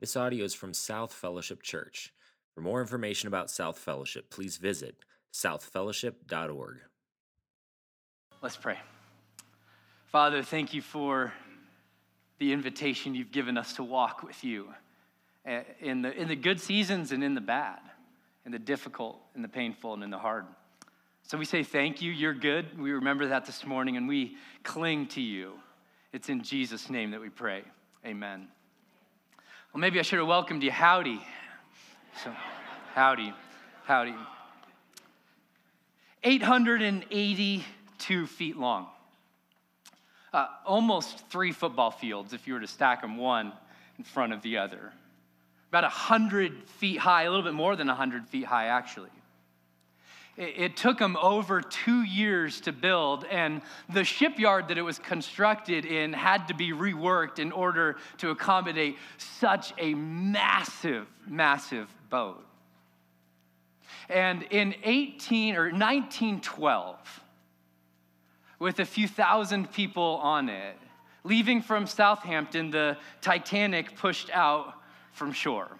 This audio is from South Fellowship Church. For more information about South Fellowship, please visit southfellowship.org. Let's pray. Father, thank you for the invitation you've given us to walk with you eh, in the, in the good seasons and in the bad, in the difficult, in the painful, and in the hard. So we say thank you. You're good. We remember that this morning and we cling to you. It's in Jesus' name that we pray. Amen. Well, maybe I should have welcomed you. Howdy. So, howdy. Howdy. 882 feet long. Uh, almost three football fields if you were to stack them one in front of the other. About 100 feet high, a little bit more than 100 feet high, actually. It took them over two years to build, and the shipyard that it was constructed in had to be reworked in order to accommodate such a massive, massive boat. And in 18 or 1912, with a few thousand people on it, leaving from Southampton, the Titanic pushed out from shore.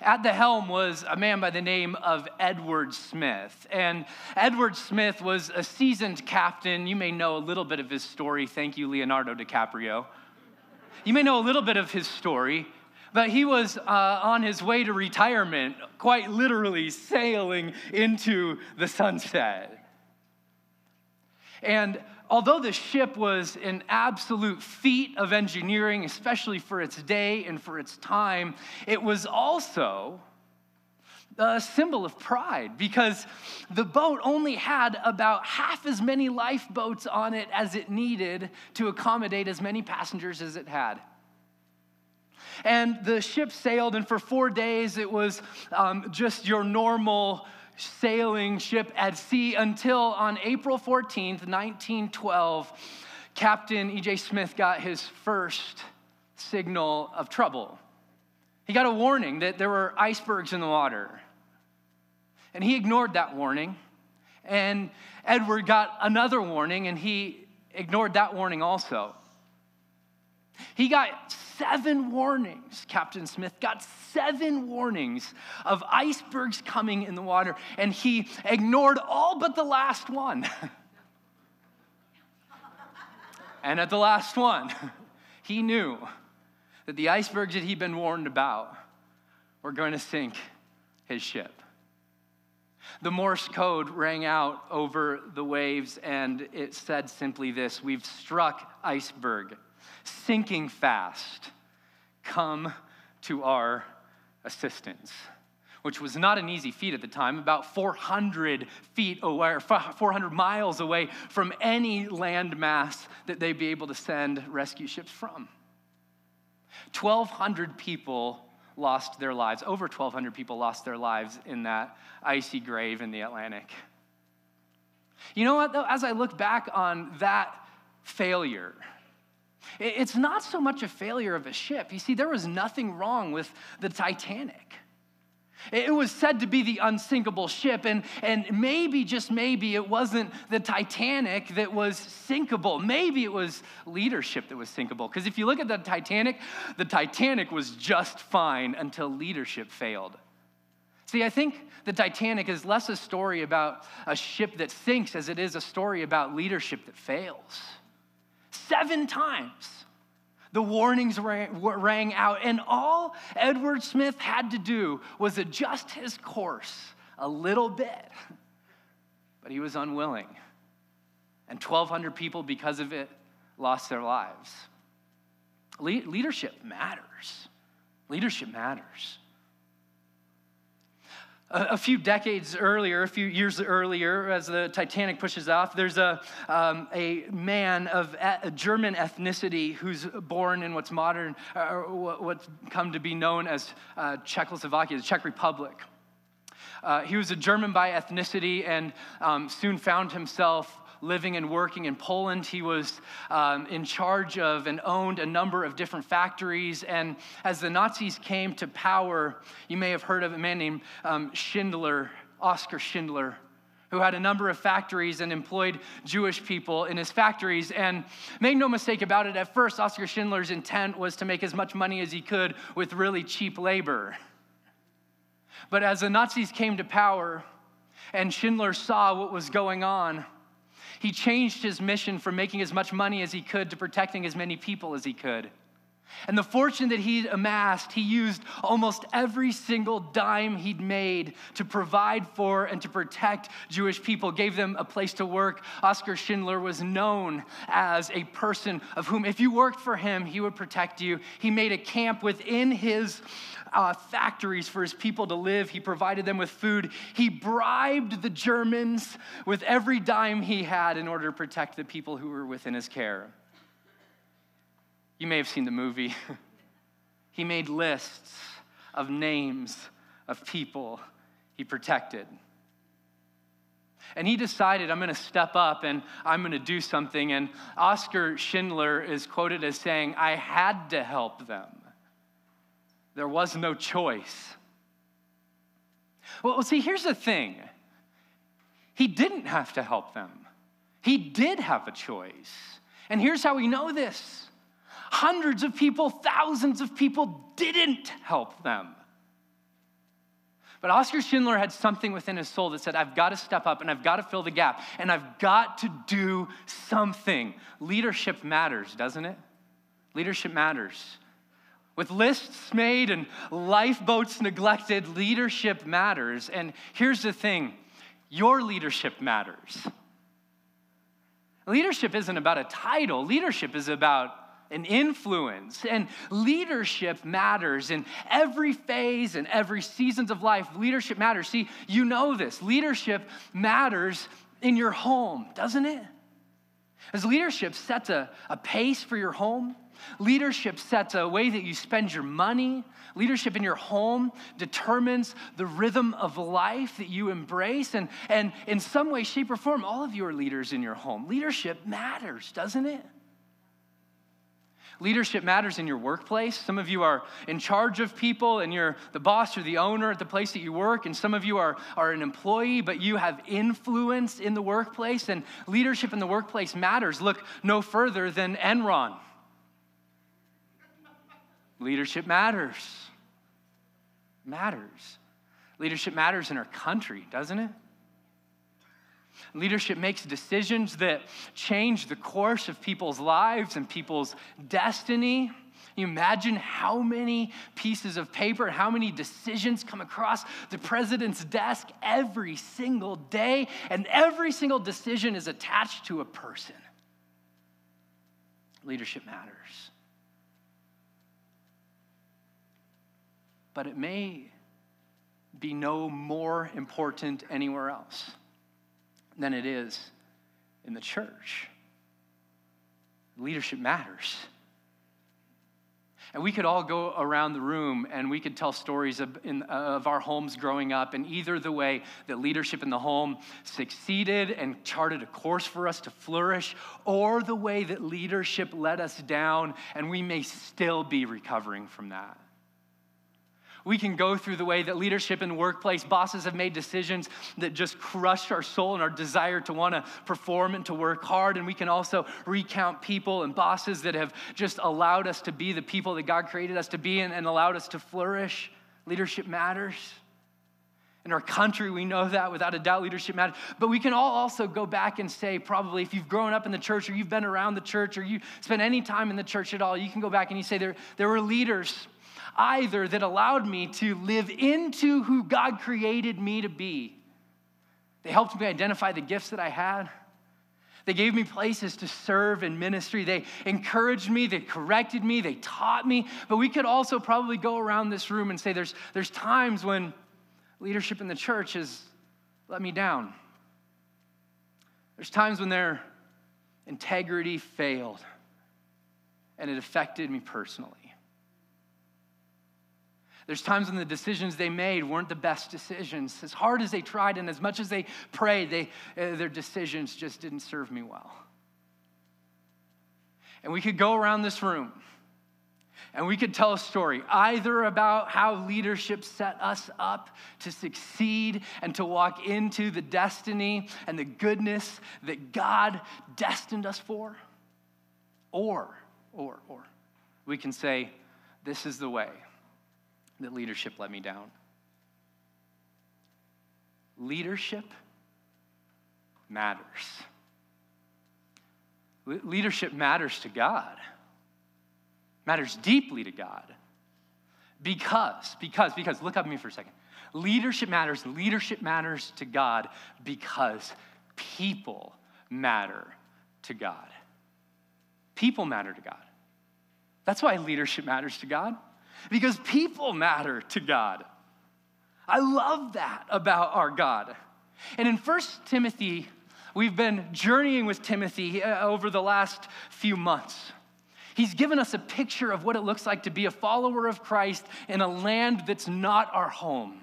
At the helm was a man by the name of Edward Smith. And Edward Smith was a seasoned captain. You may know a little bit of his story. Thank you, Leonardo DiCaprio. You may know a little bit of his story, but he was uh, on his way to retirement, quite literally sailing into the sunset. And although the ship was an absolute feat of engineering, especially for its day and for its time, it was also a symbol of pride because the boat only had about half as many lifeboats on it as it needed to accommodate as many passengers as it had. And the ship sailed, and for four days it was um, just your normal sailing ship at sea until on April 14th, 1912, Captain E.J. Smith got his first signal of trouble. He got a warning that there were icebergs in the water. And he ignored that warning. And Edward got another warning, and he ignored that warning also. He got seven warnings. Captain Smith got seven warnings of icebergs coming in the water, and he ignored all but the last one. and at the last one, he knew that the icebergs that he'd been warned about were going to sink his ship. The Morse code rang out over the waves, and it said simply this We've struck iceberg sinking fast, come to our assistance, which was not an easy feat at the time, about 400 feet away, or 400 miles away from any landmass that they'd be able to send rescue ships from. 1,200 people lost their lives, over 1,200 people lost their lives in that icy grave in the Atlantic. You know what, though? As I look back on that failure, it's not so much a failure of a ship. You see, there was nothing wrong with the Titanic. It was said to be the unsinkable ship, and, and maybe, just maybe, it wasn't the Titanic that was sinkable. Maybe it was leadership that was sinkable. Because if you look at the Titanic, the Titanic was just fine until leadership failed. See, I think the Titanic is less a story about a ship that sinks as it is a story about leadership that fails. Seven times the warnings rang, rang, out, and all Edward Smith had to do was adjust his course a little bit. But he was unwilling. And 1,200 people, because of it, lost their lives. Le- leadership matters. Leadership matters. A, few decades earlier, a few years earlier, as the Titanic pushes off, there's a, um, a man of a German ethnicity who's born in what's modern, or what's come to be known as uh, Czechoslovakia, the Czech Republic. Uh, he was a German by ethnicity and um, soon found himself living and working in Poland. He was um, in charge of and owned a number of different factories. And as the Nazis came to power, you may have heard of a man named um, Schindler, Oskar Schindler, who had a number of factories and employed Jewish people in his factories. And make no mistake about it, at first, Oskar Schindler's intent was to make as much money as he could with really cheap labor. But as the Nazis came to power and Schindler saw what was going on, he changed his mission from making as much money as he could to protecting as many people as he could. And the fortune that he amassed, he used almost every single dime he'd made to provide for and to protect Jewish people, gave them a place to work. Oskar Schindler was known as a person of whom, if you worked for him, he would protect you. He made a camp within his uh, factories for his people to live. He provided them with food. He bribed the Germans with every dime he had in order to protect the people who were within his care. You may have seen the movie. he made lists of names of people he protected. And he decided, I'm going to step up and I'm going to do something. And Oskar Schindler is quoted as saying, I had to help them. There was no choice. Well, see, here's the thing he didn't have to help them, he did have a choice. And here's how we know this hundreds of people, thousands of people didn't help them. But Oskar Schindler had something within his soul that said, I've got to step up and I've got to fill the gap and I've got to do something. Leadership matters, doesn't it? Leadership matters. With lists made and lifeboats neglected, leadership matters. And here's the thing your leadership matters. Leadership isn't about a title, leadership is about an influence. And leadership matters in every phase and every seasons of life. Leadership matters. See, you know this. Leadership matters in your home, doesn't it? As leadership sets a, a pace for your home, Leadership sets a way that you spend your money. Leadership in your home determines the rhythm of life that you embrace. And, and in some way, shape, or form, all of you are leaders in your home. Leadership matters, doesn't it? Leadership matters in your workplace. Some of you are in charge of people and you're the boss or the owner at the place that you work. And some of you are, are an employee, but you have influence in the workplace. And leadership in the workplace matters. Look no further than Enron. Leadership matters. Matters. Leadership matters in our country, doesn't it? Leadership makes decisions that change the course of people's lives and people's destiny. You imagine how many pieces of paper, how many decisions come across the president's desk every single day, and every single decision is attached to a person. Leadership matters. but it may be no more important anywhere else than it is in the church. Leadership matters. And we could all go around the room and we could tell stories of, in, of, our homes growing up, and either the way that leadership in the home succeeded and charted a course for us to flourish, or the way that leadership let us down, and we may still be recovering from that. We can go through the way that leadership the workplace, bosses have made decisions that just crush our soul and our desire to want to perform and to work hard. And we can also recount people and bosses that have just allowed us to be the people that God created us to be and, and allowed us to flourish. Leadership matters. In our country, we know that without a doubt, leadership matters. But we can all also go back and say, probably, if you've grown up in the church or you've been around the church or you spent any time in the church at all, you can go back and you say, there, there were leaders either that allowed me to live into who God created me to be. They helped me identify the gifts that I had. They gave me places to serve in ministry. They encouraged me, they corrected me, they taught me. But we could also probably go around this room and say there's, there's times when leadership in the church has let me down. There's times when their integrity failed and it affected me personally. There's times when the decisions they made weren't the best decisions. As hard as they tried and as much as they prayed, they, uh, their decisions just didn't serve me well. And we could go around this room And we could tell a story either about how leadership set us up to succeed and to walk into the destiny and the goodness that God destined us for, or, or, or, we can say, this is the way that leadership let me down. Leadership matters. Le- leadership matters to God, matters deeply to God. Because, because, because, look up at me for a second. Leadership matters, leadership matters to God because people matter to God. People matter to God. That's why leadership matters to God, because people matter to God. I love that about our God. And in 1 Timothy, we've been journeying with Timothy uh, over the last few months. He's given us a picture of what it looks like to be a follower of Christ in a land that's not our home.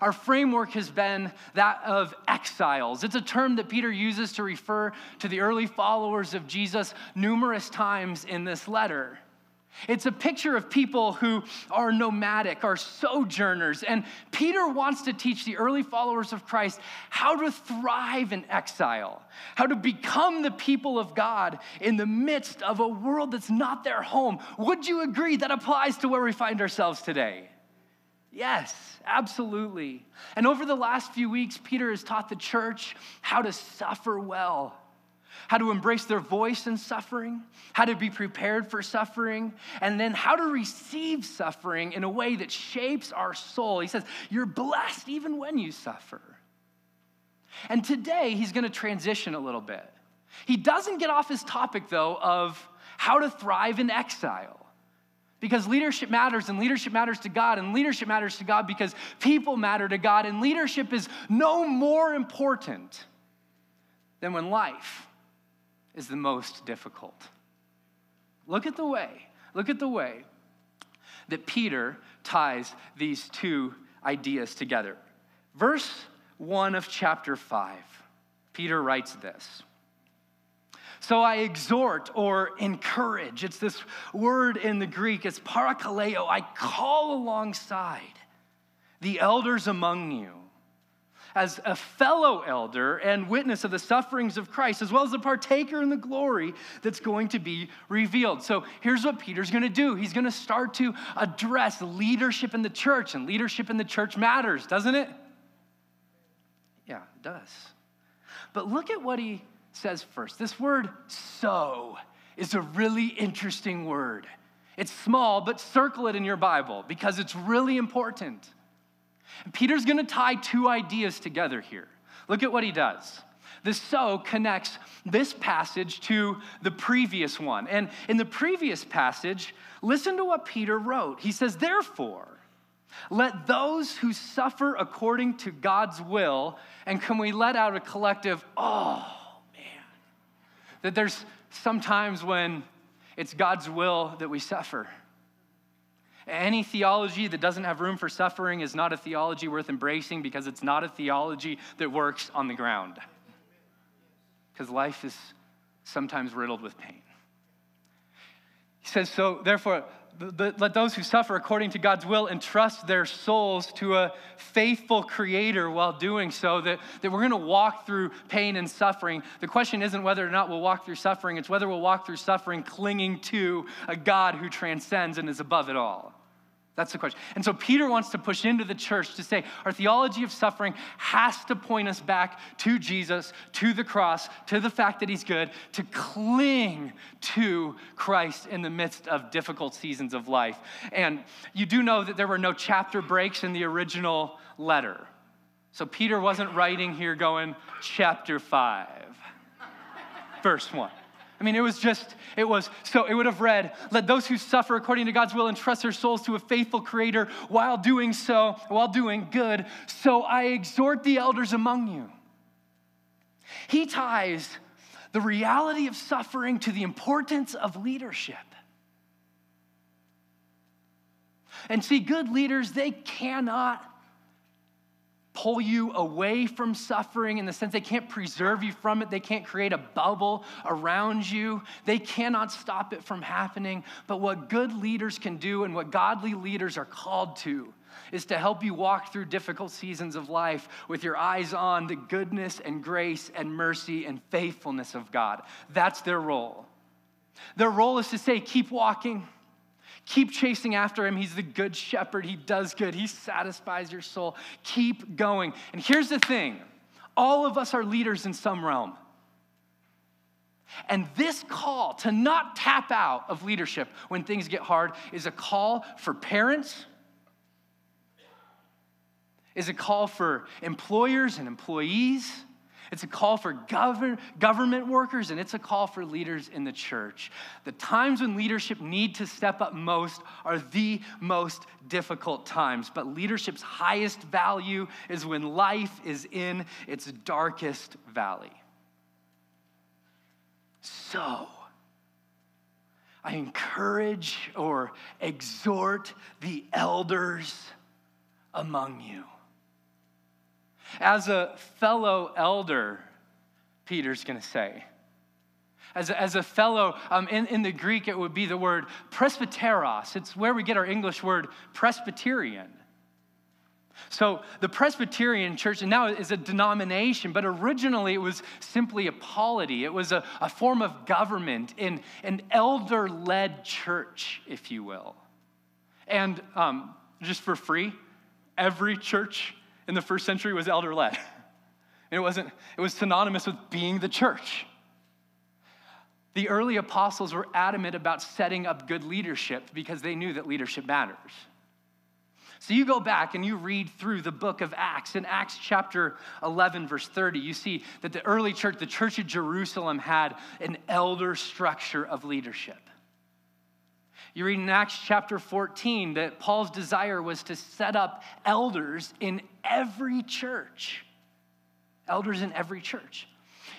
Our framework has been that of exiles. It's a term that Peter uses to refer to the early followers of Jesus numerous times in this letter. It's a picture of people who are nomadic, are sojourners. And Peter wants to teach the early followers of Christ how to thrive in exile, how to become the people of God in the midst of a world that's not their home. Would you agree that applies to where we find ourselves today? Yes, absolutely. And over the last few weeks, Peter has taught the church how to suffer well how to embrace their voice in suffering, how to be prepared for suffering, and then how to receive suffering in a way that shapes our soul. He says, You're blessed even when you suffer. And today, he's going to transition a little bit. He doesn't get off his topic, though, of how to thrive in exile. Because leadership matters, and leadership matters to God, and leadership matters to God because people matter to God, and leadership is no more important than when life is the most difficult. Look at the way, look at the way that Peter ties these two ideas together. Verse 1 of chapter 5, Peter writes this. So I exhort or encourage. It's this word in the Greek, it's parakaleo. I call alongside the elders among you as a fellow elder and witness of the sufferings of Christ, as well as a partaker in the glory that's going to be revealed. So here's what Peter's going to do he's going to start to address leadership in the church, and leadership in the church matters, doesn't it? Yeah, it does. But look at what he says first. This word, so, is a really interesting word. It's small, but circle it in your Bible because it's really important. Peter's going to tie two ideas together here. Look at what he does. The so connects this passage to the previous one. And in the previous passage, listen to what Peter wrote. He says, Therefore, let those who suffer according to God's will, and can we let out a collective, oh man, that there's sometimes when it's God's will that we suffer. Any theology that doesn't have room for suffering is not a theology worth embracing because it's not a theology that works on the ground. Because life is sometimes riddled with pain. He says, So therefore, let those who suffer according to God's will entrust their souls to a faithful creator while doing so, that, that we're going to walk through pain and suffering. The question isn't whether or not we'll walk through suffering, it's whether we'll walk through suffering clinging to a God who transcends and is above it all. That's the question. And so Peter wants to push into the church to say our theology of suffering has to point us back to Jesus, to the cross, to the fact that he's good, to cling to Christ in the midst of difficult seasons of life. And you do know that there were no chapter breaks in the original letter. So Peter wasn't writing here going, chapter 5, verse 1. I mean, it was just, it was, so it would have read, let those who suffer according to God's will entrust their souls to a faithful creator while doing so, while doing good. So I exhort the elders among you. He ties the reality of suffering to the importance of leadership. And see, good leaders, they cannot pull you away from suffering in the sense they can't preserve you from it. They can't create a bubble around you. They cannot stop it from happening. But what good leaders can do and what godly leaders are called to is to help you walk through difficult seasons of life with your eyes on the goodness and grace and mercy and faithfulness of God. That's their role. Their role is to say, keep walking. Keep chasing after him. He's the good shepherd. He does good. He satisfies your soul. Keep going. And here's the thing all of us are leaders in some realm. And this call to not tap out of leadership when things get hard is a call for parents, is a call for employers and employees, it's a call for govern, government workers, and it's a call for leaders in the church. The times when leadership need to step up most are the most difficult times, but leadership's highest value is when life is in its darkest valley. So, I encourage or exhort the elders among you as a fellow elder, Peter's going to say. As a, as a fellow, um, in, in the Greek, it would be the word presbyteros. It's where we get our English word Presbyterian. So the Presbyterian church now is a denomination, but originally it was simply a polity. It was a, a form of government in an elder led church, if you will. And um, just for free, every church in the first century was elder led. It wasn't, it was synonymous with being the church. The early apostles were adamant about setting up good leadership because they knew that leadership matters. So you go back and you read through the book of Acts. In Acts chapter 11, verse 30, you see that the early church, the church of Jerusalem, had an elder structure of leadership. You read in Acts chapter 14 that Paul's desire was to set up elders in every church. Elders in every church.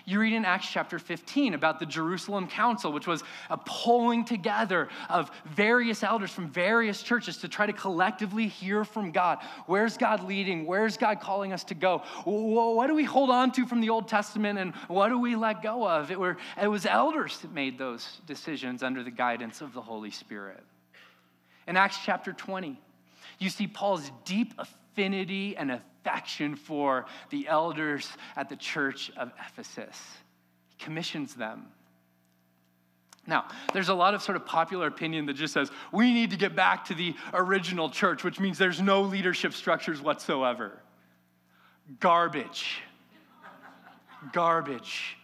You read in Acts chapter 15 about the Jerusalem Council, which was a pulling together of various elders from various churches to try to collectively hear from God. Where's God leading? Where's God calling us to go? What do we hold on to from the Old Testament and what do we let go of? It, were, it was elders that made those decisions under the guidance of the Holy Spirit. In Acts chapter 20, you see Paul's deep affinity and affection for the elders at the church of Ephesus. He commissions them. Now, there's a lot of sort of popular opinion that just says we need to get back to the original church, which means there's no leadership structures whatsoever. Garbage. Garbage.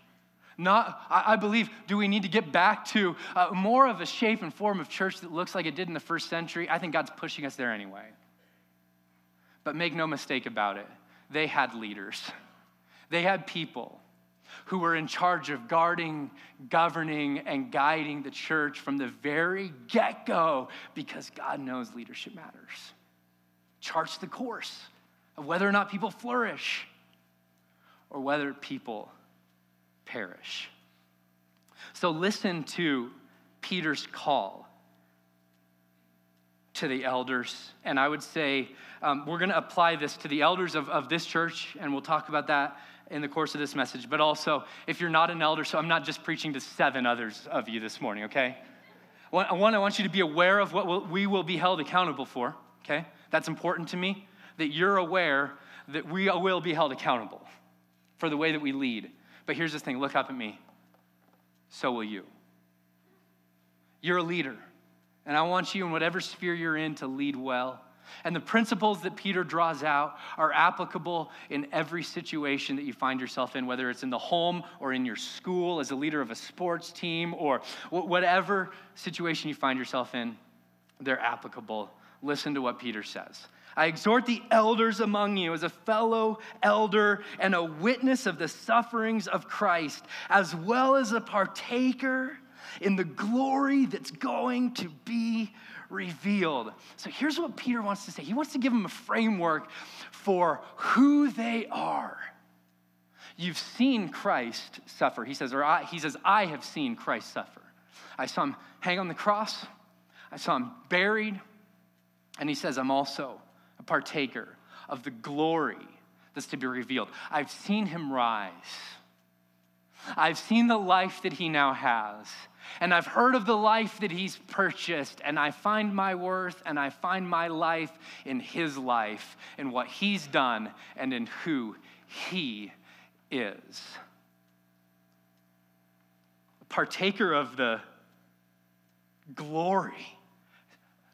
Not, I, believe, do we need to get back to uh, more of a shape and form of church that looks like it did in the first century? I think God's pushing us there anyway. But make no mistake about it, they had leaders, they had people who were in charge of guarding, governing, and guiding the church from the very get go because God knows leadership matters. Charts the course of whether or not people flourish or whether people perish. So listen to Peter's call to the elders. And I would say um, we're going to apply this to the elders of, of this church, and we'll talk about that in the course of this message. But also, if you're not an elder, so I'm not just preaching to seven others of you this morning, okay? One, I want you to be aware of what we will be held accountable for, okay? That's important to me, that you're aware that we will be held accountable for the way that we lead. But here's the thing look up at me. So will you. You're a leader. And I want you, in whatever sphere you're in, to lead well. And the principles that Peter draws out are applicable in every situation that you find yourself in, whether it's in the home or in your school, as a leader of a sports team, or whatever situation you find yourself in, they're applicable. Listen to what Peter says. I exhort the elders among you as a fellow elder and a witness of the sufferings of Christ, as well as a partaker in the glory that's going to be revealed. So here's what Peter wants to say he wants to give them a framework for who they are. You've seen Christ suffer. He says, or I, he says, I have seen Christ suffer. I saw him hang on the cross. I saw him buried. And he says, I'm also a partaker of the glory that's to be revealed. I've seen him rise. I've seen the life that he now has. And I've heard of the life that he's purchased. And I find my worth and I find my life in his life, in what he's done, and in who he is. A partaker of the glory.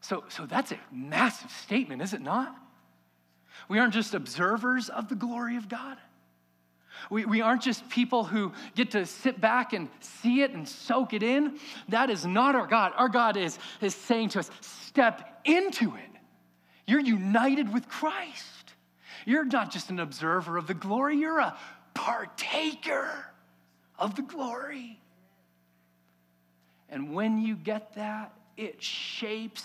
So, so that's a massive statement, is it not? We aren't just observers of the glory of God. We, we aren't just people who get to sit back and see it and soak it in. That is not our God. Our God is, is saying to us, step into it. You're united with Christ. You're not just an observer of the glory, you're a partaker of the glory. And when you get that, it shapes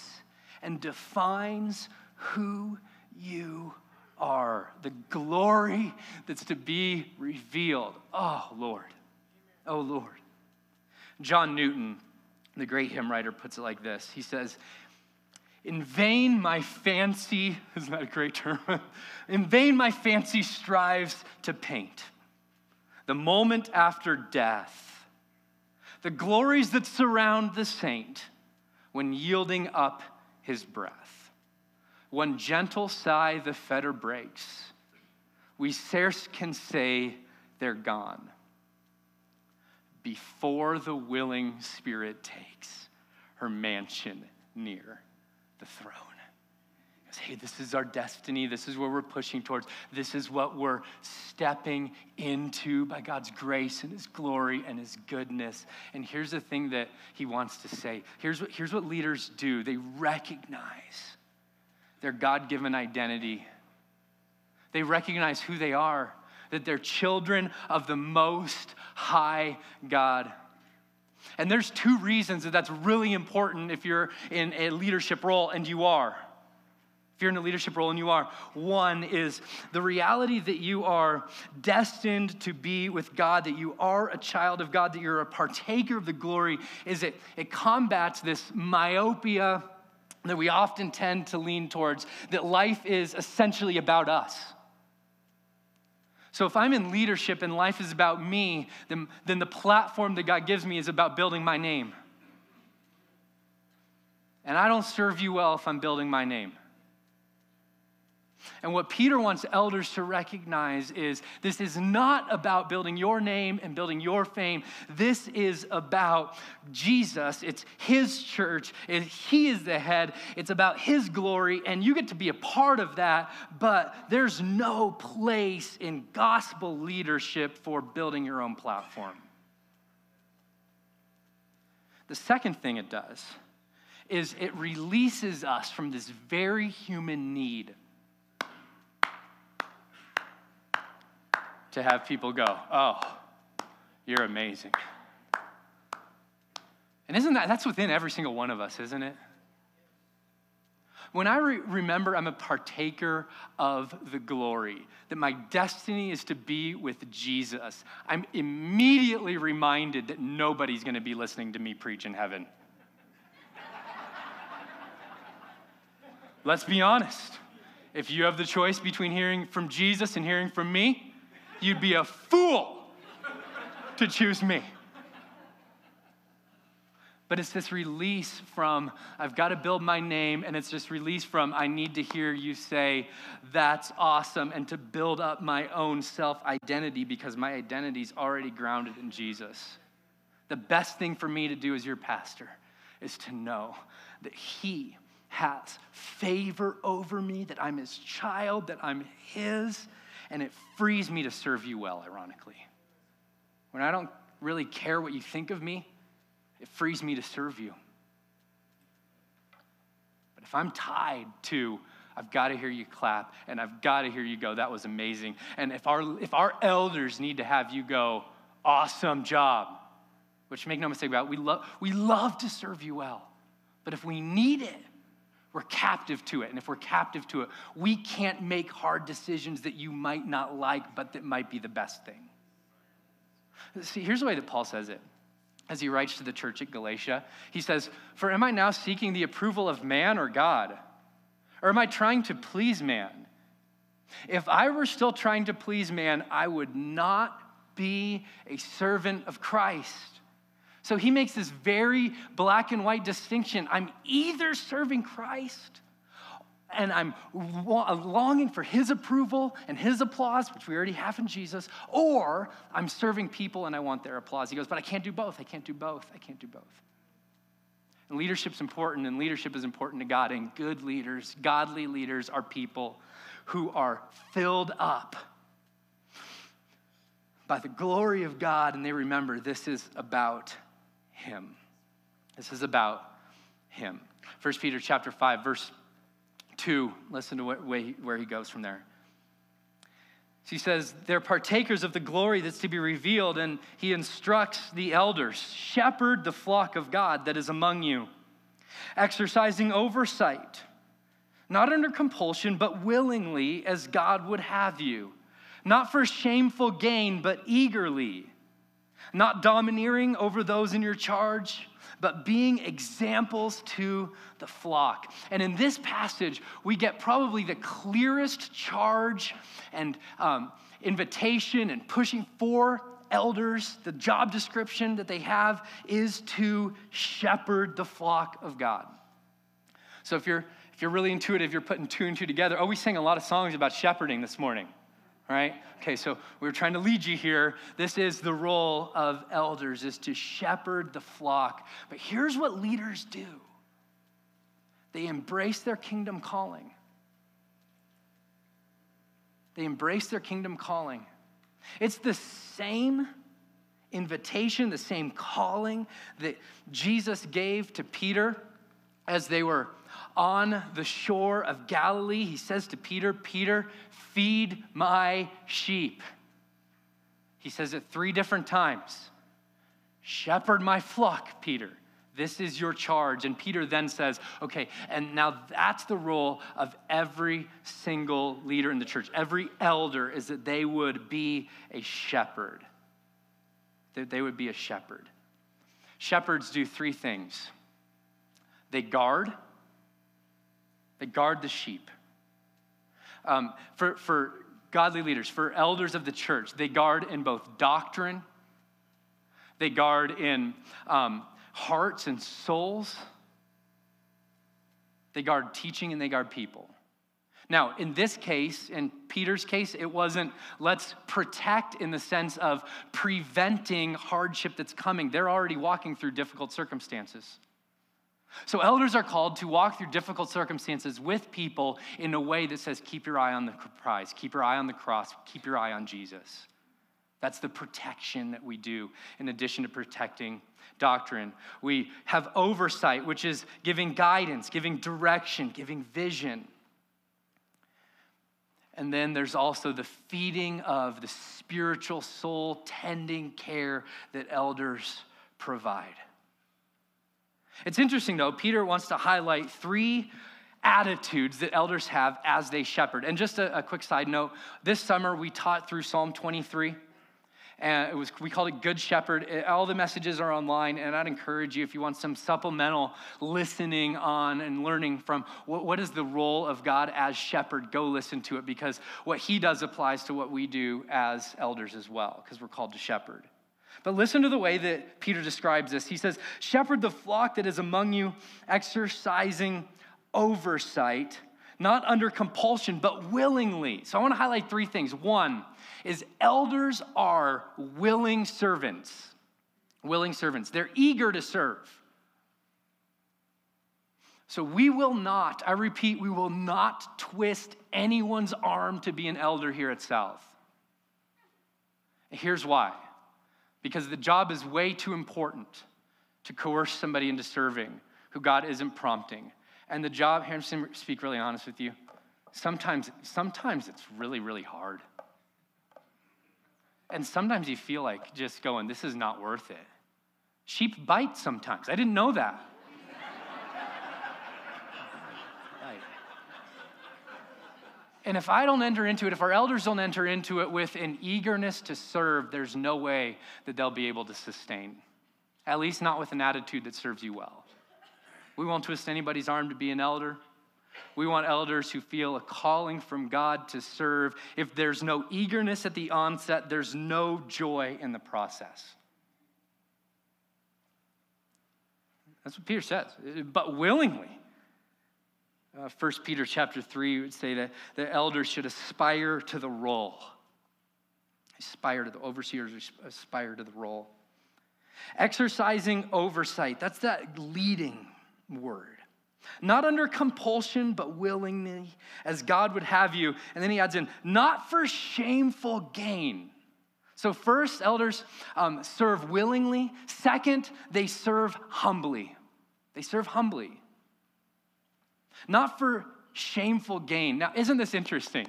and defines who you are, the glory that's to be revealed. Oh, Lord. Oh, Lord. John Newton, the great hymn writer, puts it like this He says, In vain my fancy, isn't that a great term? In vain my fancy strives to paint the moment after death, the glories that surround the saint when yielding up his breath. One gentle sigh the fetter breaks. We scarce can say they're gone. Before the willing spirit takes her mansion near the throne. Hey, this is our destiny. This is where we're pushing towards. This is what we're stepping into by God's grace and His glory and His goodness. And here's the thing that He wants to say here's what, here's what leaders do they recognize their God given identity. They recognize who they are, that they're children of the Most High God. And there's two reasons that that's really important if you're in a leadership role, and you are. If you're in a leadership role and you are, one is the reality that you are destined to be with God, that you are a child of God, that you're a partaker of the glory, is it, it combats this myopia that we often tend to lean towards that life is essentially about us. So if I'm in leadership and life is about me, then, then the platform that God gives me is about building my name. And I don't serve you well if I'm building my name. And what Peter wants elders to recognize is this is not about building your name and building your fame. This is about Jesus. It's his church. He is the head. It's about his glory, and you get to be a part of that, but there's no place in gospel leadership for building your own platform. The second thing it does is it releases us from this very human need to have people go, oh, you're amazing. And isn't that, that's within every single one of us, isn't it? When I re- remember I'm a partaker of the glory, that my destiny is to be with Jesus, I'm immediately reminded that nobody's going to be listening to me preach in heaven. Let's be honest. If you have the choice between hearing from Jesus and hearing from me, You'd be a fool to choose me. But it's this release from, I've got to build my name, and it's this release from, I need to hear you say, that's awesome, and to build up my own self identity because my identity is already grounded in Jesus. The best thing for me to do as your pastor is to know that He has favor over me, that I'm His child, that I'm His, and it frees me to serve you well, ironically. When I don't really care what you think of me, it frees me to serve you. But if I'm tied to, I've got to hear you clap and I've got to hear you go, that was amazing. And if our, if our elders need to have you go, awesome job, which make no mistake about we, love we love to serve you well. But if we need it, we're captive to it. And if we're captive to it, we can't make hard decisions that you might not like, but that might be the best thing. See, here's the way that Paul says it as he writes to the church at Galatia. He says, For am I now seeking the approval of man or God? Or am I trying to please man? If I were still trying to please man, I would not be a servant of Christ. So he makes this very black and white distinction. I'm either serving Christ and I'm longing for his approval and his applause, which we already have in Jesus, or I'm serving people and I want their applause. He goes, But I can't do both. I can't do both. I can't do both. And leadership's important, and leadership is important to God. And good leaders, godly leaders, are people who are filled up by the glory of God, and they remember this is about Him. This is about Him. 1 Peter chapter 5, verse 2, listen to where he goes from there. He says, They're partakers of the glory that's to be revealed, and he instructs the elders shepherd the flock of God that is among you, exercising oversight, not under compulsion, but willingly as God would have you, not for shameful gain, but eagerly, not domineering over those in your charge but being examples to the flock. And in this passage, we get probably the clearest charge and um, invitation and pushing for elders. The job description that they have is to shepherd the flock of God. So if you're if you're really intuitive, you're putting two and two together. Oh, we sang a lot of songs about shepherding this morning. Right? Okay, so we are trying to lead you here. This is the role of elders is to shepherd the flock. But here's what leaders do. They embrace their kingdom calling. They embrace their kingdom calling. It's the same invitation, the same calling that Jesus gave to Peter as they were on the shore of Galilee. He says to Peter, Peter, feed my sheep. He says it three different times. Shepherd my flock, Peter. This is your charge. And Peter then says, okay, and now that's the role of every single leader in the church, every elder, is that they would be a shepherd. That they would be a shepherd. Shepherds do three things they guard, they guard the sheep. Um, for, for godly leaders, for elders of the church, they guard in both doctrine, they guard in um, hearts and souls, they guard teaching, and they guard people. Now, in this case, in Peter's case, it wasn't let's protect in the sense of preventing hardship that's coming. They're already walking through difficult circumstances. So, elders are called to walk through difficult circumstances with people in a way that says, keep your eye on the prize, keep your eye on the cross, keep your eye on Jesus. That's the protection that we do in addition to protecting doctrine. We have oversight, which is giving guidance, giving direction, giving vision. And then there's also the feeding of the spiritual soul tending care that elders provide. It's interesting, though, Peter wants to highlight three attitudes that elders have as they shepherd. And just a, a, quick side note this summer we taught through Psalm 23. And it was, we called it Good Shepherd. All the messages are online, and I'd encourage you if you want some supplemental listening on and learning from what, what is the role of God as shepherd, go listen to it because what he does applies to what we do as elders as well, because we're called to shepherd. But listen to the way that Peter describes this. He says, Shepherd the flock that is among you, exercising oversight, not under compulsion, but willingly. So I want to highlight three things. One is elders are willing servants. Willing servants. They're eager to serve. So we will not, I repeat, we will not twist anyone's arm to be an elder here at South. Here's why because the job is way too important to coerce somebody into serving who God isn't prompting. And the job, here I'm speak really honest with you, sometimes, sometimes it's really, really hard. And sometimes you feel like just going, this is not worth it. Sheep bite sometimes. I didn't know that. And if I don't enter into it, if our elders don't enter into it with an eagerness to serve, there's no way that they'll be able to sustain. At least not with an attitude that serves you well. We won't twist anybody's arm to be an elder. We want elders who feel a calling from God to serve. If there's no eagerness at the onset, there's no joy in the process. That's what Peter says, but willingly. Uh, 1 Peter chapter 3 would say that the elders should aspire to the role. Aspire to the overseers, aspire to the role. Exercising oversight, that's that leading word. Not under compulsion, but willingly, as God would have you. And then he adds in, not for shameful gain. So, first, elders um, serve willingly. Second, they serve humbly. They serve humbly. Not for shameful gain. Now, isn't this interesting?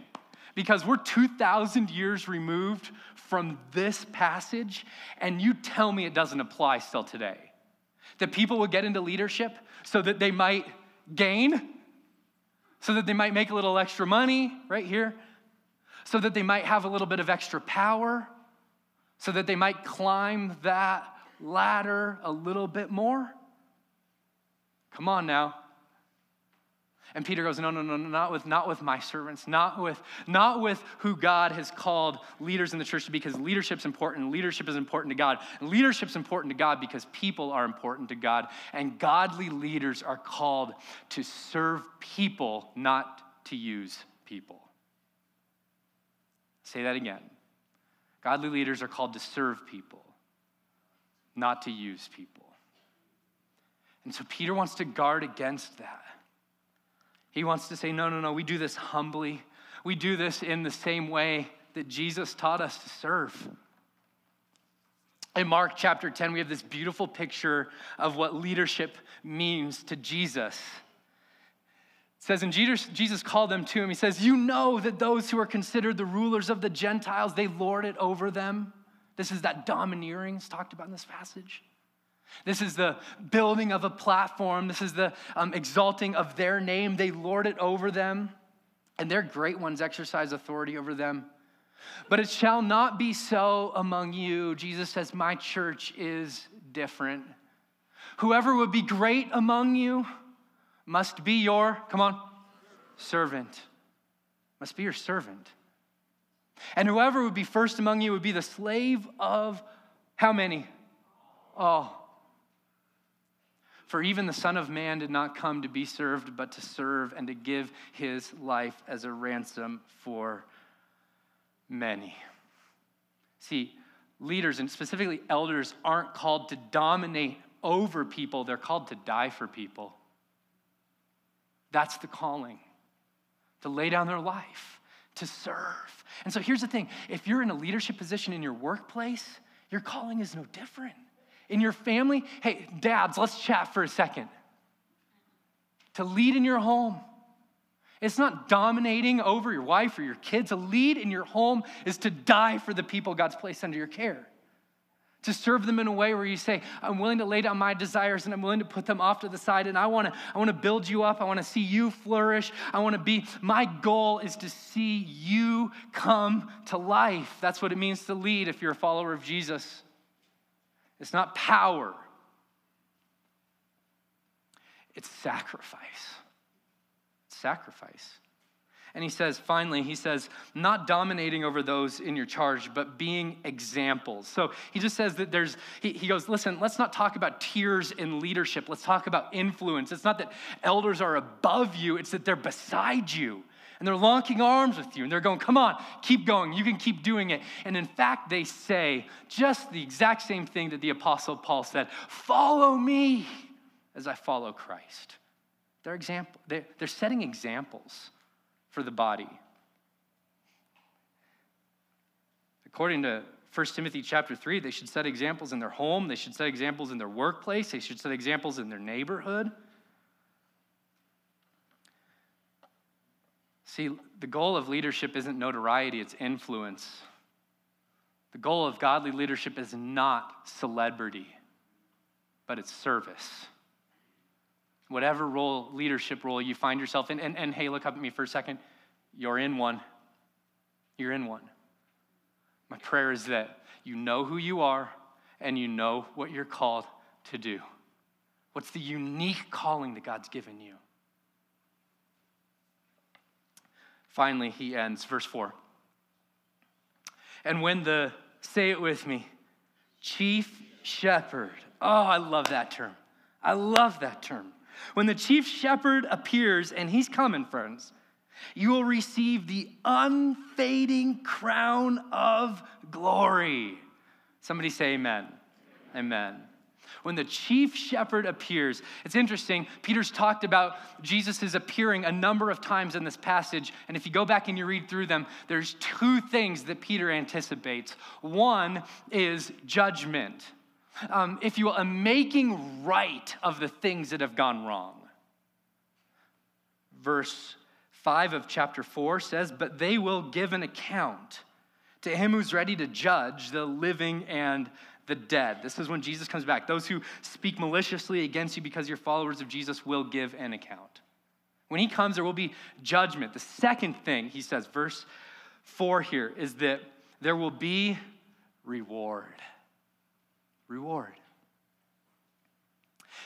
Because we're 2,000 years removed from this passage, and you tell me it doesn't apply still today. That people would get into leadership so that they might gain, so that they might make a little extra money right here, so that they might have a little bit of extra power, so that they might climb that ladder a little bit more. Come on now. And Peter goes, No, no, no, not with, not with my servants, not with, not with who God has called leaders in the church to be, because leadership's important. Leadership is important to God. Leadership's important to God because people are important to God. And godly leaders are called to serve people, not to use people. Say that again. Godly leaders are called to serve people, not to use people. And so Peter wants to guard against that. He wants to say, no, no, no, we do this humbly. We do this in the same way that Jesus taught us to serve. In Mark chapter 10, we have this beautiful picture of what leadership means to Jesus. It says, and Jesus, called them to him. He says, You know that those who are considered the rulers of the Gentiles, they lord it over them. This is that domineering it's talked about in this passage. This is the building of a platform. This is the um, exalting of their name. They lord it over them, and their great ones exercise authority over them. But it shall not be so among you. Jesus says, My church is different. Whoever would be great among you must be your, come on, servant. Must be your servant. And whoever would be first among you would be the slave of how many? Oh, for even the Son of Man did not come to be served, but to serve and to give his life as a ransom for many. See, leaders and specifically elders aren't called to dominate over people, they're called to die for people. That's the calling to lay down their life, to serve. And so here's the thing if you're in a leadership position in your workplace, your calling is no different in your family, hey, dads, let's chat for a second. To lead in your home, it's not dominating over your wife or your kids. A lead in your home is to die for the people God's placed under your care. To serve them in a way where you say, I'm willing to lay down my desires and I'm willing to put them off to the side and I wanna, I wanna build you up. I wanna see you flourish. I wanna be, my goal is to see you come to life. That's what it means to lead if you're a follower of Jesus. It's not power, it's sacrifice. It's sacrifice. And he says, finally, he says, not dominating over those in your charge, but being examples. So he just says that there's, he, he goes, listen, let's not talk about tiers in leadership. Let's talk about influence. It's not that elders are above you, it's that they're beside you and they're locking arms with you and they're going, Come on, keep going. You can keep doing it. And in fact, they say just the exact same thing that the Apostle Paul said Follow me as I follow Christ. They're, example, they're, they're setting examples for the body. According to 1 Timothy chapter 3, they should set examples in their home, they should set examples in their workplace, they should set examples in their neighborhood. See, the goal of leadership isn't notoriety, it's influence. The goal of godly leadership is not celebrity, but it's service. Whatever role, leadership role you find yourself in, and, and hey, look up at me for a second. You're in one. You're in one. My prayer is that you know who you are and you know what you're called to do. What's the unique calling that God's given you? Finally, he ends, verse 4. And when the, say it with me, chief shepherd, oh, I love that term. I love that term. When the chief shepherd appears, and he's coming, friends, you will receive the unfading crown of glory. Somebody say amen. Amen. When the chief shepherd appears, it's interesting. Peter's talked about Jesus appearing a number of times in this passage. And if you go back and you read through them, there's two things that Peter anticipates. One is judgment, um, if you will, a making right of the things that have gone wrong. Verse 5 of chapter 4 says, But they will give an account to him who's ready to judge the living and the dead. This is when Jesus comes back. Those who speak maliciously against you because you're followers of Jesus will give an account. When he comes, there will be judgment. The second thing he says, verse 4 here, is that there will be reward. Reward.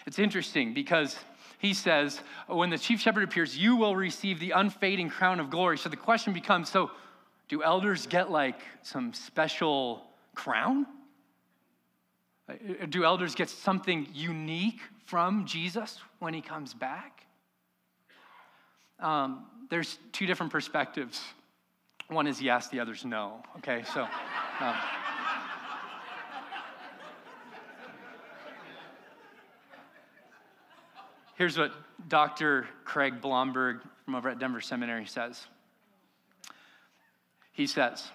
It's interesting because he says, when the chief shepherd appears, you will receive the unfading crown of glory. So the question becomes so, do elders get like some special crown? Do elders get something unique from Jesus when he comes back? Um, there's two different perspectives. One is yes, the other's no. Okay, so. Um, here's what Dr. Craig Blomberg from over at Denver Seminary says. He says,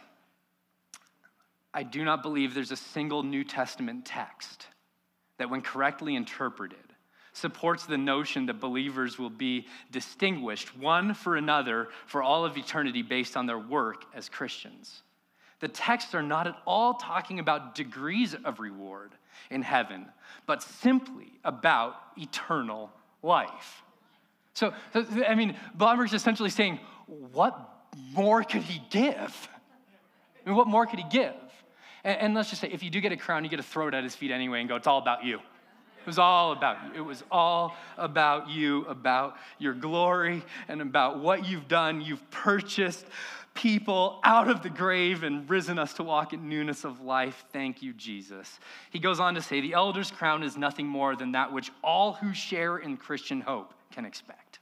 I do not believe there's a single New Testament text that, when correctly interpreted, supports the notion that believers will be distinguished one for another for all of eternity based on their work as Christians. The texts are not at all talking about degrees of reward in heaven, but simply about eternal life. So, I mean, Blomberg's essentially saying, what more could he give? I mean, what more could he give? And, and let's just say, if you do get a crown, you get to throw it at his feet anyway and go, it's all about you. It was all about you. It was all about you, about your glory, and about what you've done. You've purchased people out of the grave and risen us to walk in newness of life. Thank you, Jesus. He goes on to say, The elder's crown is nothing more than that which all who share in Christian hope can expect.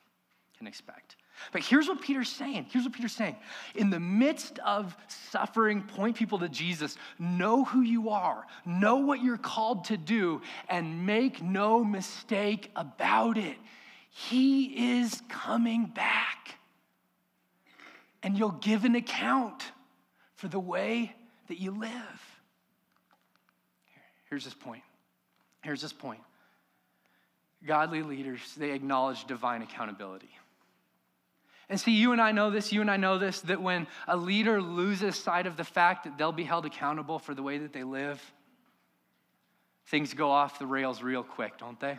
Can expect. But here's what Peter's saying. Here's what Peter's saying. In the midst of suffering, point people to Jesus. Know who you are, know what you're called to do, and make no mistake about it. He is coming back. And you'll give an account for the way that you live. Here's this point. Here's this point. Godly leaders, they acknowledge divine accountability. And see, you and I know this, you and I know this, that when a leader loses sight of the fact that they'll be held accountable for the way that they live, things go off the rails real quick, don't they?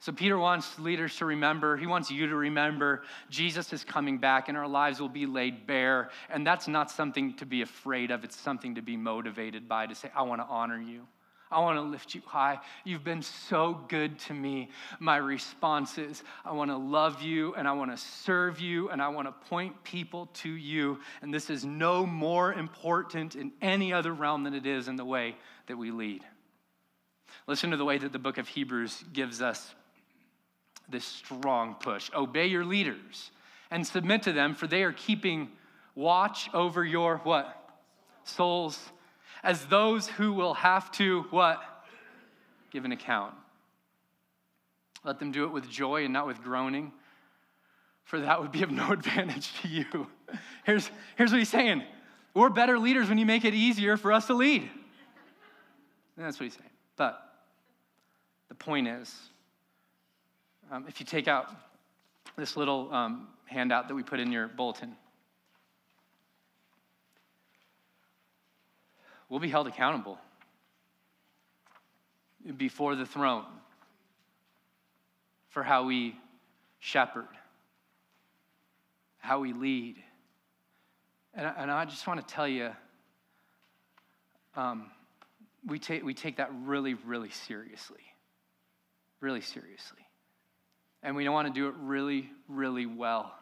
So, Peter wants leaders to remember, he wants you to remember, Jesus is coming back and our lives will be laid bare. And that's not something to be afraid of, it's something to be motivated by to say, I want to honor you. I want to lift you high. You've been so good to me. My response is I want to love you and I want to serve you and I want to point people to you. And this is no more important in any other realm than it is in the way that we lead. Listen to the way that the book of Hebrews gives us this strong push. Obey your leaders and submit to them, for they are keeping watch over your what? Souls as those who will have to what? Give an account. Let them do it with joy and not with groaning, for that would be of no advantage to you. Here's, here's what he's saying We're better leaders when you make it easier for us to lead. And that's what he's saying. But the point is, um, if you take out this little um, handout that we put in your bulletin, we'll be held accountable before the throne for how we shepherd, how we lead. And, and I just want to tell you, um, we, take, we take that really, really seriously. Really seriously. And we don't want to do it really, really well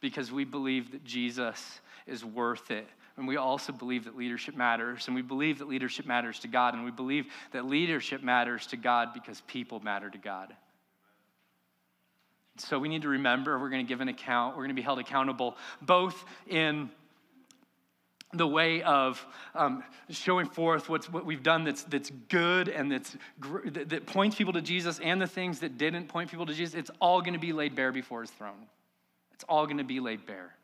because we believe that Jesus is worth it. And we also believe that leadership matters. And we believe that leadership matters to God. And we believe that leadership matters to God because people matter to God. So we need to remember we're going to give an account. We're going to be held accountable both in the way of um, showing forth what's, what we've done that's, that's good and that's, that, that points people to Jesus and the things that didn't point people to Jesus, it's all going to be laid bare before his throne. It's all going to be laid bare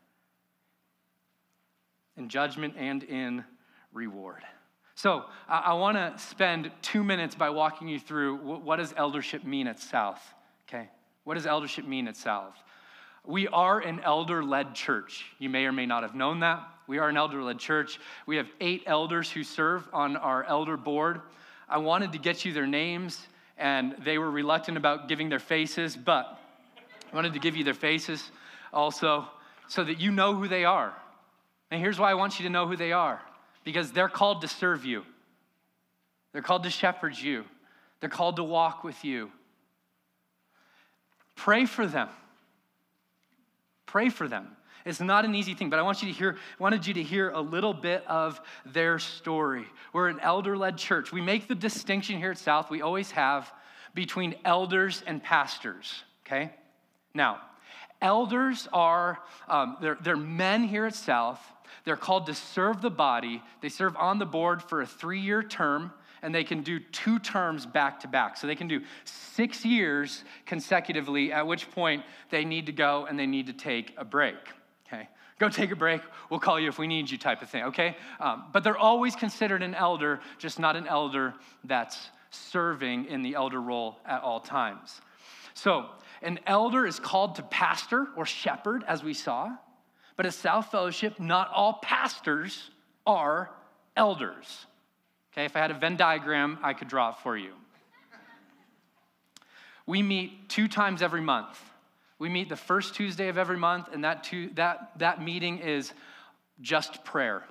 in judgment and in reward. So I, I want to spend two minutes by walking you through what, does eldership mean at South, okay? What does eldership mean at South? We are an elder led church. You may or may not have known that. We are an elder led church. We have eight elders who serve on our elder board. I wanted to get you their names, and they were reluctant about giving their faces, but I wanted to give you their faces also so that you know who they are. And here's why I want you to know who they are because they're called to serve you, they're called to shepherd you, they're called to walk with you. Pray for them. Pray for them. It's not an easy thing, but I want you to hear, wanted you to hear a little bit of their story. We're an elder-led church. We make the distinction here at South, we always have, between elders and pastors, okay? Now, elders are, um, they're, they're men here at South. They're called to serve the body. They serve on the board for a three-year term and they can do two terms back to back. So they can do six years consecutively, at which point they need to go and they need to take a break. Okay? Go take a break. We'll call you if we need you, type of thing, okay? Um, but they're always considered an elder, just not an elder that's serving in the elder role at all times. So, an elder is called to pastor or shepherd, as we saw. But at South Fellowship, not all pastors are elders. Okay, if I had a Venn diagram, I could draw it for you. We meet two times every month. We meet the first Tuesday of every month, and that, two, that, that meeting is just prayer.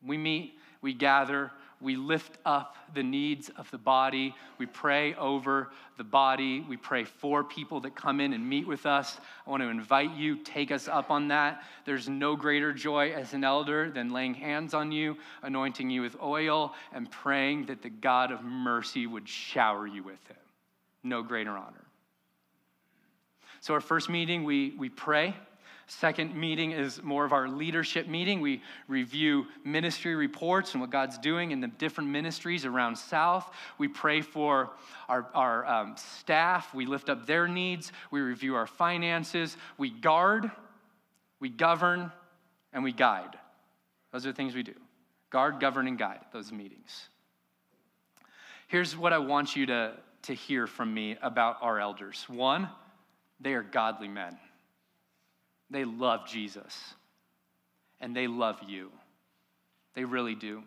We meet, we gather, we lift up the needs of the body. We pray over the body. We pray for people that come in and meet with us. I want to invite you, take us up on that. There's no greater joy as an elder than laying hands on you, anointing you with oil, and praying that the God of mercy would shower you with it. No greater honor. So, our first meeting, we, we pray. Second meeting is more of our leadership meeting. We review ministry reports and what God's doing in the different ministries around South. We pray for our, our um, staff. We lift up their needs. We review our finances. We guard, we govern, and we guide. Those are the things we do guard, govern, and guide those meetings. Here's what I want you to, to hear from me about our elders one, they are godly men. They love Jesus and they love you. They really do.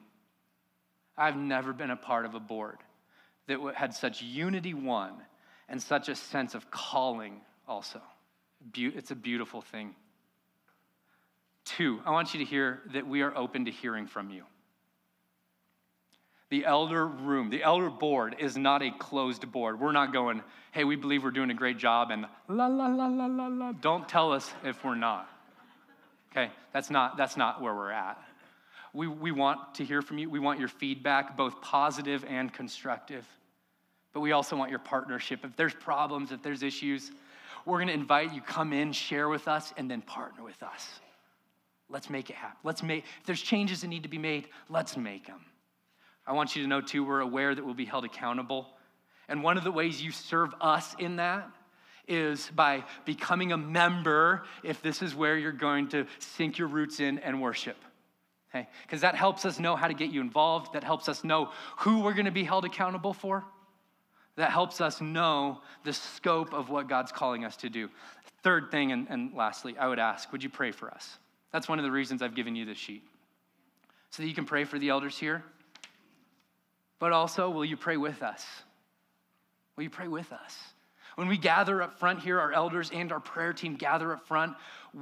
I've never been a part of a board that had such unity, one, and such a sense of calling, also. It's a beautiful thing. Two, I want you to hear that we are open to hearing from you. The elder room, the elder board is not a closed board. We're not going, hey, we believe we're doing a great job and la la la la la la. Don't tell us if we're not. Okay, that's not, that's not where we're at. We, we want to hear from you. We want your feedback, both positive and constructive. But we also want your partnership. If there's problems, if there's issues, we're going to invite you come in, share with us, and then partner with us. Let's make it happen. Let's make, if there's changes that need to be made, let's make them. I want you to know, too, we're aware that we'll be held accountable. And one of the ways you serve us in that is by becoming a member if this is where you're going to sink your roots in and worship. Okay? Because that helps us know how to get you involved. That helps us know who we're going to be held accountable for. That helps us know the scope of what God's calling us to do. Third thing, and, and lastly, I would ask, would you pray for us? That's one of the reasons I've given you this sheet. So that you can pray for the elders here but also, will you pray with us? Will you pray with us? When we gather up front here, our elders and our prayer team gather up front,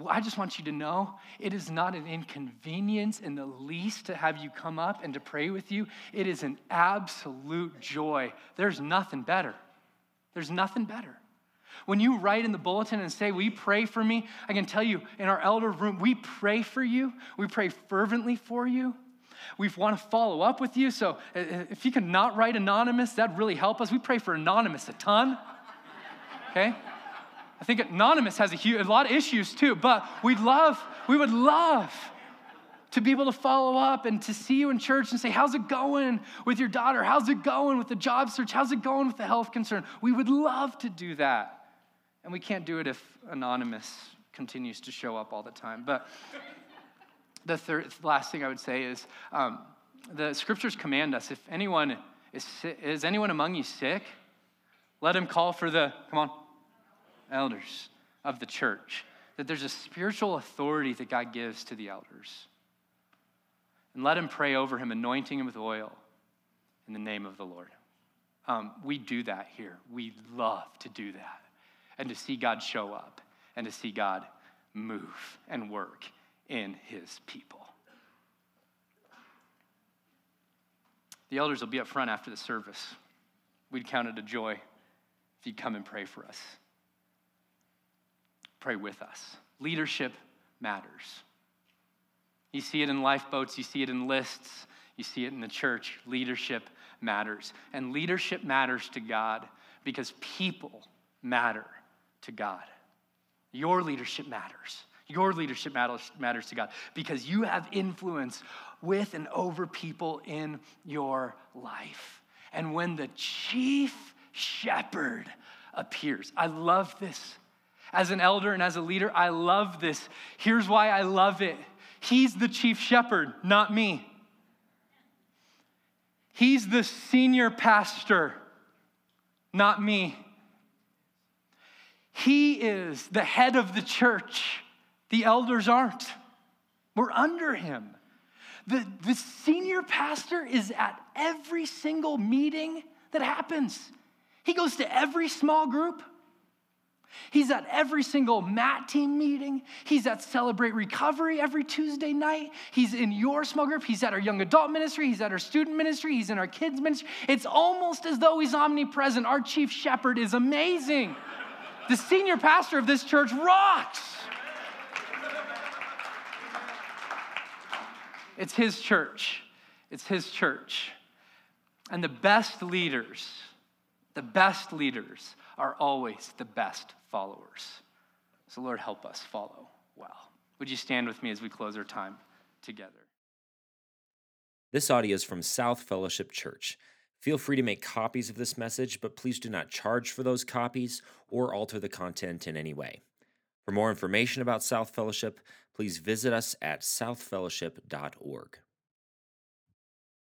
I just want you to know it is not an inconvenience in the least to have you come up and to pray with you. It is an absolute joy. There's nothing better. There's nothing better. When you write in the bulletin and say, We pray for me, I can tell you in our elder room, we pray for you. We pray fervently for you. We want to follow up with you. So uh, uh, if you can not write anonymous, that'd really help us. We pray for anonymous a ton. Okay? I think anonymous has a, huge, a lot of issues too, but we'd love, we would love to be able to follow up and to see you in church and say, How's it going with your daughter? How's it going with the job search? How's it going with the health concern? We would love to do that. And we can't do it if anonymous continues to show up all the time. But the third, last thing I would say is um, the scriptures command us if anyone is, is anyone among you sick, let him call for the, come on, elders of the church. That there's a spiritual authority that God gives to the elders. And let him pray over him, anointing him with oil in the name of the Lord. Um, we do that here. We love to do that and to see God show up and to see God move and work in his people. The elders will be up front after the service. We'd count it a joy if you'd come and pray for us. Pray with us. Leadership matters. You see it in lifeboats, you see it in lists, you see it in the church. Leadership matters. And leadership matters to God because people matter to God. Your leadership matters. Your leadership matters, matters to God because you have influence with and over people in your life. And when the chief shepherd appears, I love this. As an elder and as a leader, I love this. Here's why I love it He's the chief shepherd, not me. He's the senior pastor, not me. He is the head of the church. The elders aren't. We're under him. The, the senior pastor is at every single meeting that happens. He goes to every small group. He's at every single MAT team meeting. He's at Celebrate Recovery every Tuesday night. He's in your small group. He's at our young adult ministry. He's at our student ministry. He's in our kids ministry. It's almost as though he's omnipresent. Our chief shepherd is amazing. The senior pastor of this church rocks. It's his church. It's his church. And the best leaders, the best leaders are always the best followers. So, Lord, help us follow well. Would you stand with me as we close our time together? This audio is from South Fellowship Church. Feel free to make copies of this message, but please do not charge for those copies or alter the content in any way. For more information about South Fellowship, please visit us at southfellowship.org.